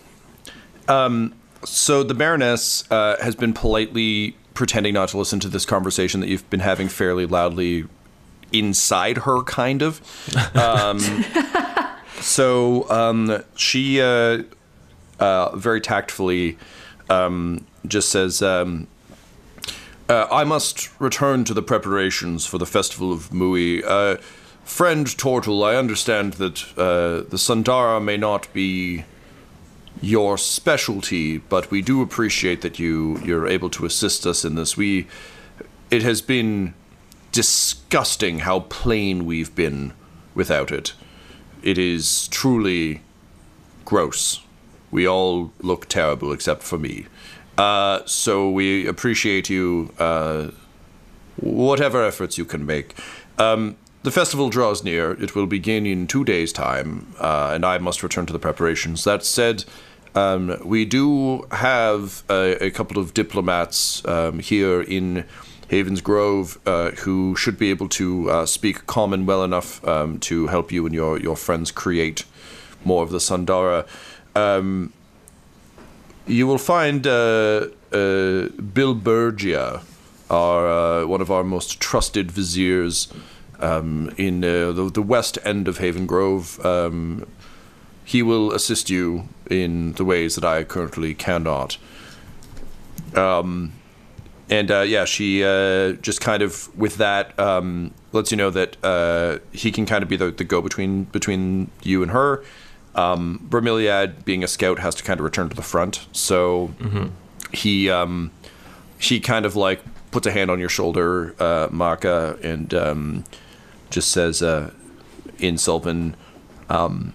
So the Baroness uh, has been politely pretending not to listen to this conversation that you've been having fairly loudly inside her, kind of. Um, so um, she uh, uh, very tactfully um, just says, um, uh, I must return to the preparations for the Festival of Mui. Uh, friend Tortle, I understand that uh, the Sundara may not be your specialty, but we do appreciate that you you're able to assist us in this. We it has been disgusting how plain we've been without it. It is truly gross. We all look terrible except for me. Uh, so we appreciate you, uh, whatever efforts you can make. Um, the festival draws near. It will begin in two days' time, uh, and I must return to the preparations. That said, um, we do have a, a couple of diplomats um, here in Havens Grove uh, who should be able to uh, speak common well enough um, to help you and your, your friends create more of the Sundara. Um, you will find uh, uh, Bill Bergia, our, uh, one of our most trusted viziers um, in uh, the, the west end of Haven Grove. Um, he will assist you in the ways that I currently cannot. Um, and uh, yeah, she uh, just kind of with that um, lets you know that uh, he can kind of be the, the go between between you and her. Um, Bromeliad, being a scout, has to kind of return to the front, so he um, she kind of like puts a hand on your shoulder, uh, Maka, and um, just says uh, in Sylvan, um,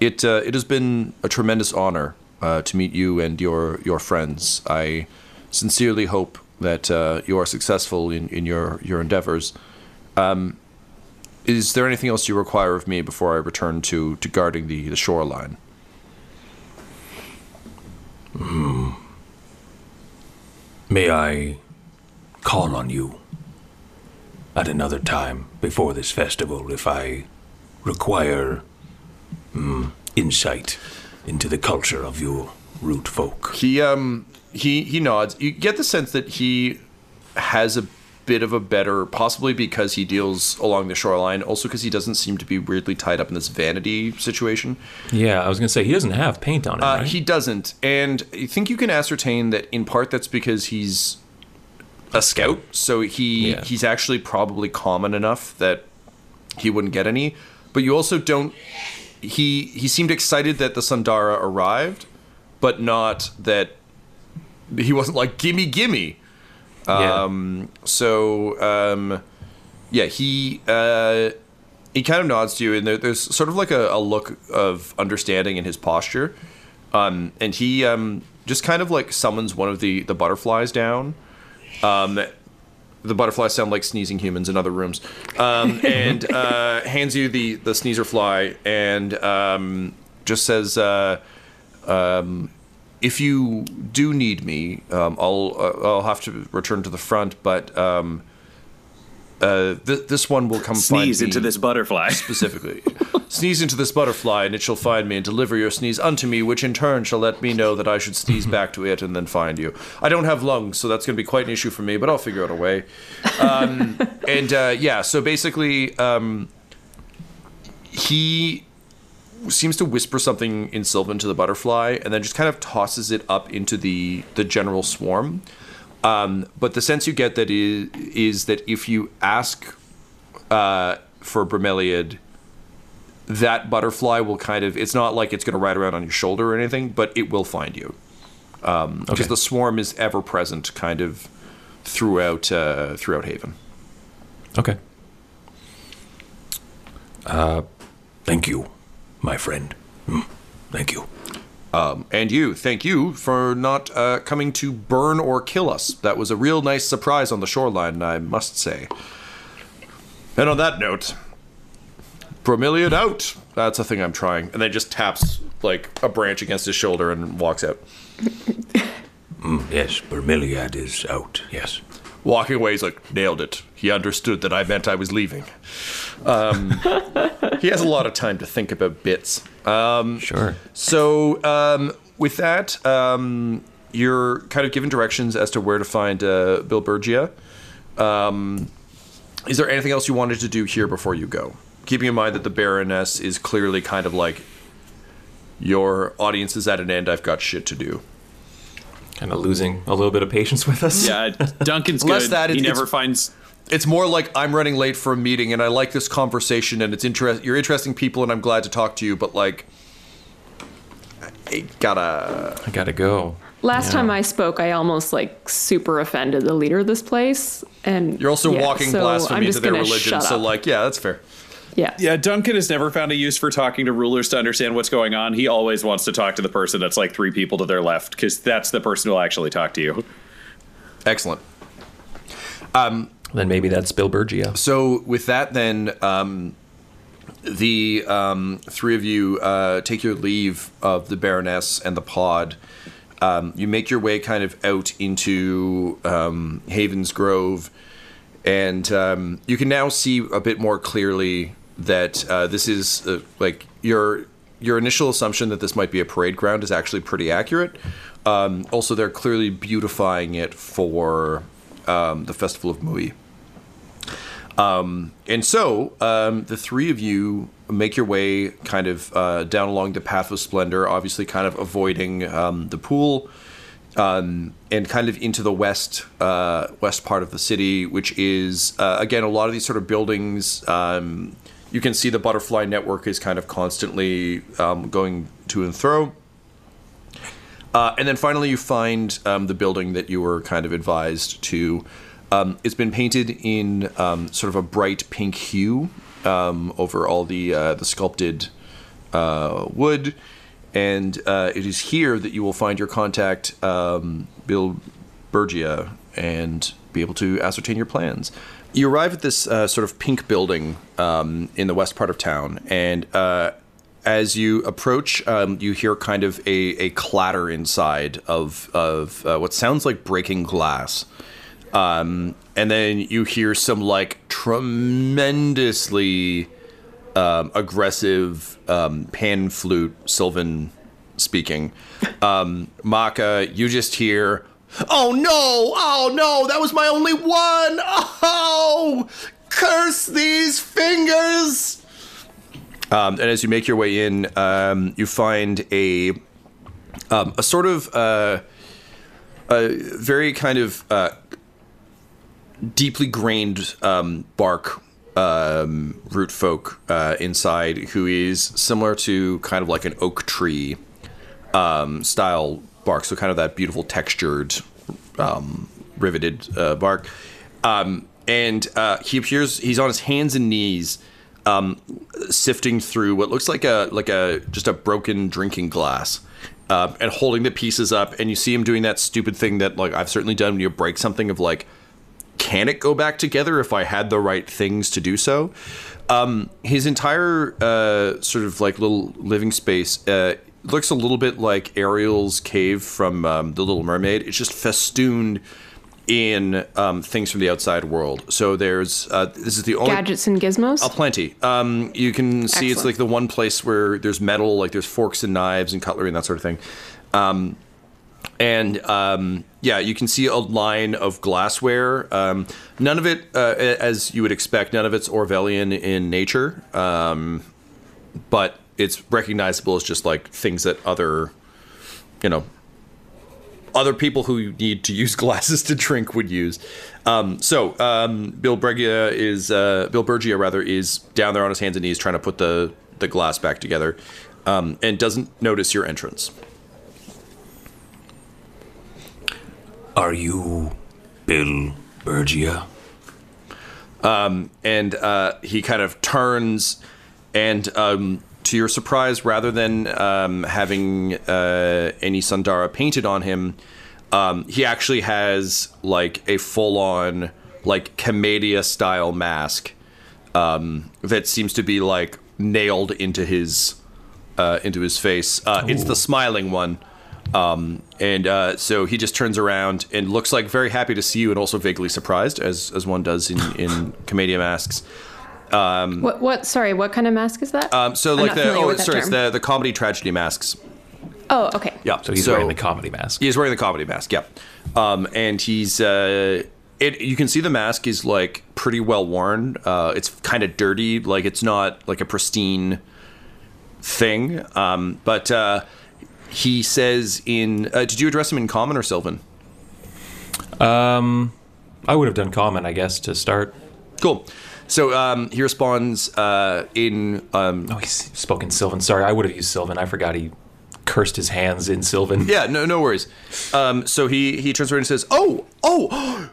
it uh, it has been a tremendous honor uh, to meet you and your your friends. I sincerely hope that uh, you are successful in, in your your endeavors. Um, is there anything else you require of me before I return to, to guarding the, the shoreline? May I call on you at another time before this festival if I require mm, insight into the culture of your root folk? He um he he nods. You get the sense that he has a bit of a better, possibly because he deals along the shoreline, also because he doesn't seem to be weirdly tied up in this vanity situation. Yeah, I was gonna say he doesn't have paint on him. Uh, right? He doesn't, and I think you can ascertain that in part that's because he's a scout, so he Yeah. he's actually probably common enough that he wouldn't get any. But you also don't. He he seemed excited that the Sundara arrived, but not that he wasn't like gimme gimme. Yeah. Um, so um, yeah, he uh, he kind of nods to you, and there, there's sort of like a, a look of understanding in his posture, um, and he um, just kind of like summons one of the the butterflies down. The butterflies sound like sneezing humans in other rooms, um, and uh, hands you the the sneezer fly, and um, just says. Uh, um, if you do need me, um, I'll uh, I'll have to return to the front, but um, uh, th- this one will come Sneeze into this butterfly. specifically. sneeze into this butterfly, and it shall find me, and deliver your sneeze unto me, which in turn shall let me know that I should sneeze back to it, and then find you. I don't have lungs, so that's going to be quite an issue for me, but I'll figure out a way. Um, and uh, yeah, so basically, um, he seems to whisper something in Sylvan to the butterfly, and then just kind of tosses it up into the the general swarm. Um, but the sense you get that is is that if you ask uh, for bromeliad, that butterfly will kind of it's not like it's going to ride around on your shoulder or anything, but it will find you um, because Okay. the swarm is ever present, kind of throughout uh, throughout Haven. Okay. Thank you, my friend. Hmm. Thank you. And you, thank you for not uh, coming to burn or kill us. That was a real nice surprise on the shoreline, I must say. And on that note, bromeliad out. That's a thing I'm trying. And then just taps like a branch against his shoulder and walks out. Yes, Bromeliad is out. Yes. Walking away, he's like, nailed it. He understood that I meant I was leaving. Um, he has a lot of time to think about bits. Sure. So, um, with that, um, you're kind of given directions as to where to find uh, Bill Bergia. Um, is there anything else you wanted to do here before you go? Keeping in mind that the Baroness is clearly kind of like, your audience is at an end, I've got shit to do. Kind of losing a little bit of patience with us. Yeah, Duncan's Less good. that, he never finds. It's more like I'm running late for a meeting and I like this conversation and it's interest. You're interesting people and I'm glad to talk to you, but like, I gotta. I gotta go. Last Yeah. time I spoke, I almost like super offended the leader of this place, and You're also yeah, walking so blasphemy I'm to just their religion, shut so like, yeah, that's fair. Yeah, Yeah, Duncan has never found a use for talking to rulers to understand what's going on. He always wants to talk to the person that's like three people to their left because that's the person who'll actually talk to you. Excellent. Then maybe that's Bill Bergia. So with that, then um, the um, three of you uh, take your leave of the Baroness and the pod. Um, you make your way kind of out into um, Havens Grove, and um, you can now see a bit more clearly that uh, this is uh, like your your initial assumption that this might be a parade ground is actually pretty accurate. Um, also, they're clearly beautifying it for um, the Festival of Mui. And so, um, the three of you make your way kind of uh, down along the path of splendor, obviously, kind of avoiding um, the pool, um, and kind of into the west uh, west part of the city, which is uh, again a lot of these sort of buildings. Um, you can see the butterfly network is kind of constantly um, going to and fro. Uh, and then finally, you find um, the building that you were kind of advised to. Um, it's been painted in um, sort of a bright pink hue um, over all the uh, the sculpted uh, wood, and uh, it is here that you will find your contact, um, Bill Bergia, and be able to ascertain your plans. You arrive at this uh, sort of pink building um, in the west part of town, and uh, as you approach, um, you hear kind of a, a clatter inside of of uh, what sounds like breaking glass, um, and then you hear some like tremendously um, aggressive um, pan flute Sylvan speaking. Um, Maka, you just hear, "Oh no! Oh no! That was my only one! Oh, curse these fingers!" Um, and as you make your way in, um, you find a um, a sort of uh, a very kind of uh, deeply grained um, bark um, root folk uh, inside, who is similar to kind of like an oak tree um, style bark, so kind of that beautiful textured, um, riveted uh, bark. Um, and uh, he appears; he's on his hands and knees, um, sifting through what looks like a like a just a broken drinking glass. Uh, and holding the pieces up, and you see him doing that stupid thing that, like, I've certainly done when you break something of like, can it go back together if I had the right things to do so? Um, his entire uh, sort of like little living space uh, looks a little bit like Ariel's cave from um, The Little Mermaid. It's just festooned in um, things from the outside world. So there's uh, this is the only gadgets and gizmos. Oh, plenty. Um, you can see it's like the one place where there's metal, like there's forks and knives and cutlery and that sort of thing. Um, and um, yeah, you can see a line of glassware. Um, none of it, uh, as you would expect, none of it's Orvillian in nature. Um, but it's recognizable as just like things that other, you know, other people who need to use glasses to drink would use. Um, so um, Bill Bergia is uh, Bill Bergia rather is down there on his hands and knees trying to put the the glass back together, um, and doesn't notice your entrance. Are you Bill Bergia? and uh, he kind of turns and um, to your surprise rather than um, having uh, any sundara painted on him um, he actually has like a full-on like commedia style mask um, that seems to be like nailed into his uh, into his face. Uh, it's the smiling one. Um, and uh, so he just turns around and looks like very happy to see you and also vaguely surprised, as as one does in in commedia masks. What? What? Sorry. What kind of mask is that? Um, so I'm like not the oh with that sorry, it's the the comedy tragedy masks. Oh, okay. Yeah, So he's wearing the comedy mask. He's wearing the comedy mask. Yeah, um, and he's uh, it. You can see the mask is like pretty well worn. Uh, it's kind of dirty. Like it's not like a pristine thing. Um, but uh, he says in. Uh, did you address him in common or Sylvan? Um, I would have done common, I guess, to start. Cool. So um, he responds uh, in. Um, Oh, he's spoken Sylvan. Sorry, I would have used Sylvan. I forgot he cursed his hands in Sylvan. yeah, no, no worries. Um, so he he turns around and says, "Oh, oh,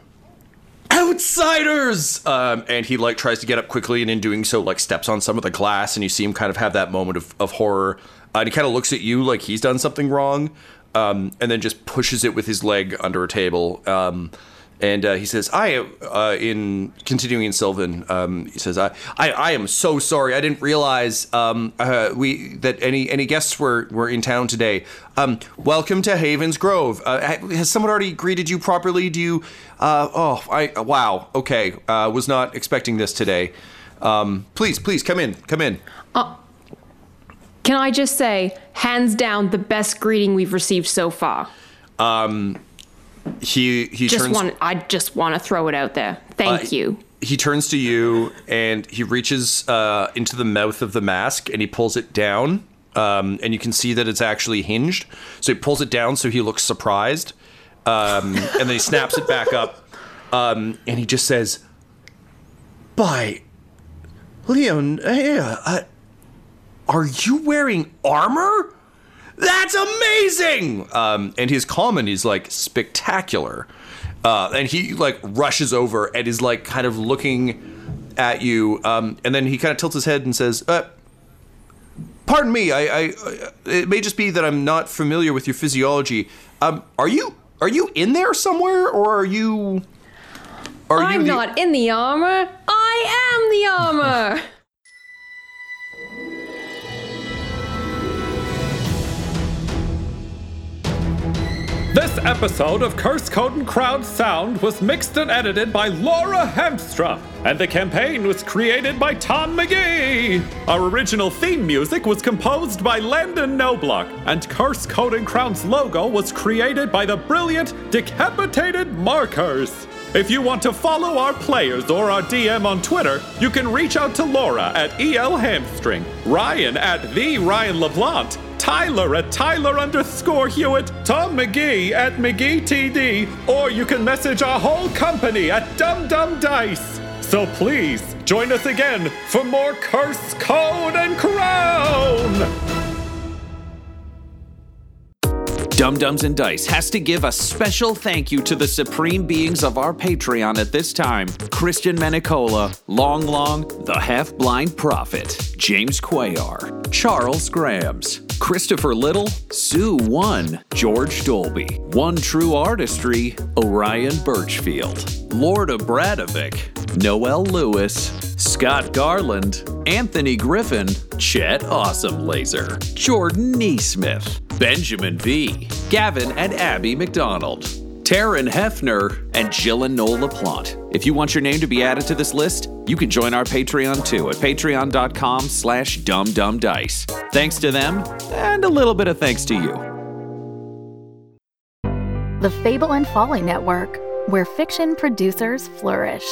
outsiders!" Um, and he like tries to get up quickly, and in doing so, like steps on some of the glass, and you see him kind of have that moment of, of horror. Uh, and he kind of looks at you like he's done something wrong, um, and then just pushes it with his leg under a table. Um, and uh, he says, "I uh, in continuing in Sylvan." Um, he says, I, "I I am so sorry. I didn't realize um, uh, we that any any guests were were in town today. Um, welcome to Havens Grove. Uh, has someone already greeted you properly? Do you? Uh, oh, I wow. Okay, uh, was not expecting this today. Um, please, please come in. Come in. Can I just say, hands down, the best greeting we've received so far. He he Just turns. want. I just want to throw it out there. Thank Uh, you. he turns to you and he reaches uh, into the mouth of the mask and he pulls it down. Um, and you can see that it's actually hinged. So he pulls it down so he looks surprised. Um, and then he snaps it back up. Um, and he just says, By Leon, yeah, uh, are you wearing armor? That's amazing! Um, and his common is like spectacular. Uh, and he like rushes over and is like kind of looking at you. Um, and then he kind of tilts his head and says, uh, Pardon me, I, I, I, it may just be that I'm not familiar with your physiology. Um, are you, are you in there somewhere, or are you? Are I'm you the- not in the armor. I am the armor. This episode of Curse Code and Crown's Sound was mixed and edited by Laura Hemstra, and the campaign was created by Tom McGee. Our original theme music was composed by Landon Noblock, and Curse Code and Crown's logo was created by the brilliant Decapitated Markers. If you want to follow our players or our DM on Twitter, you can reach out to Laura at EL Hamstring, Ryan at the Ryan LaPlante, Tyler at Tyler underscore Hewitt, Tom McGee at McGee TD, or you can message our whole company at Dum Dum Dice. So please join us again for more Curse, Code, and Crown! Dumb Dumbs and Dice has to give a special thank you to the supreme beings of our Patreon at this time. Christian Menicola, Long Long, the Half Blind Prophet, James Cuellar, Charles Grams, Christopher Little, Sue One, George Dolby, One True Artistry, Orion Birchfield, Lord of Bradovic, Noel Lewis, Scott Garland, Anthony Griffin, Chet Awesome Laser, Jordan Neesmith, Benjamin V, Gavin and Abby McDonald, Taryn Hefner, and Jill and Noel LaPlante. If you want your name to be added to this list, you can join our Patreon too at patreon.com slash dumdumdice. Thanks to them, and a little bit of thanks to you. The Fable and Folly Network, where fiction producers flourish.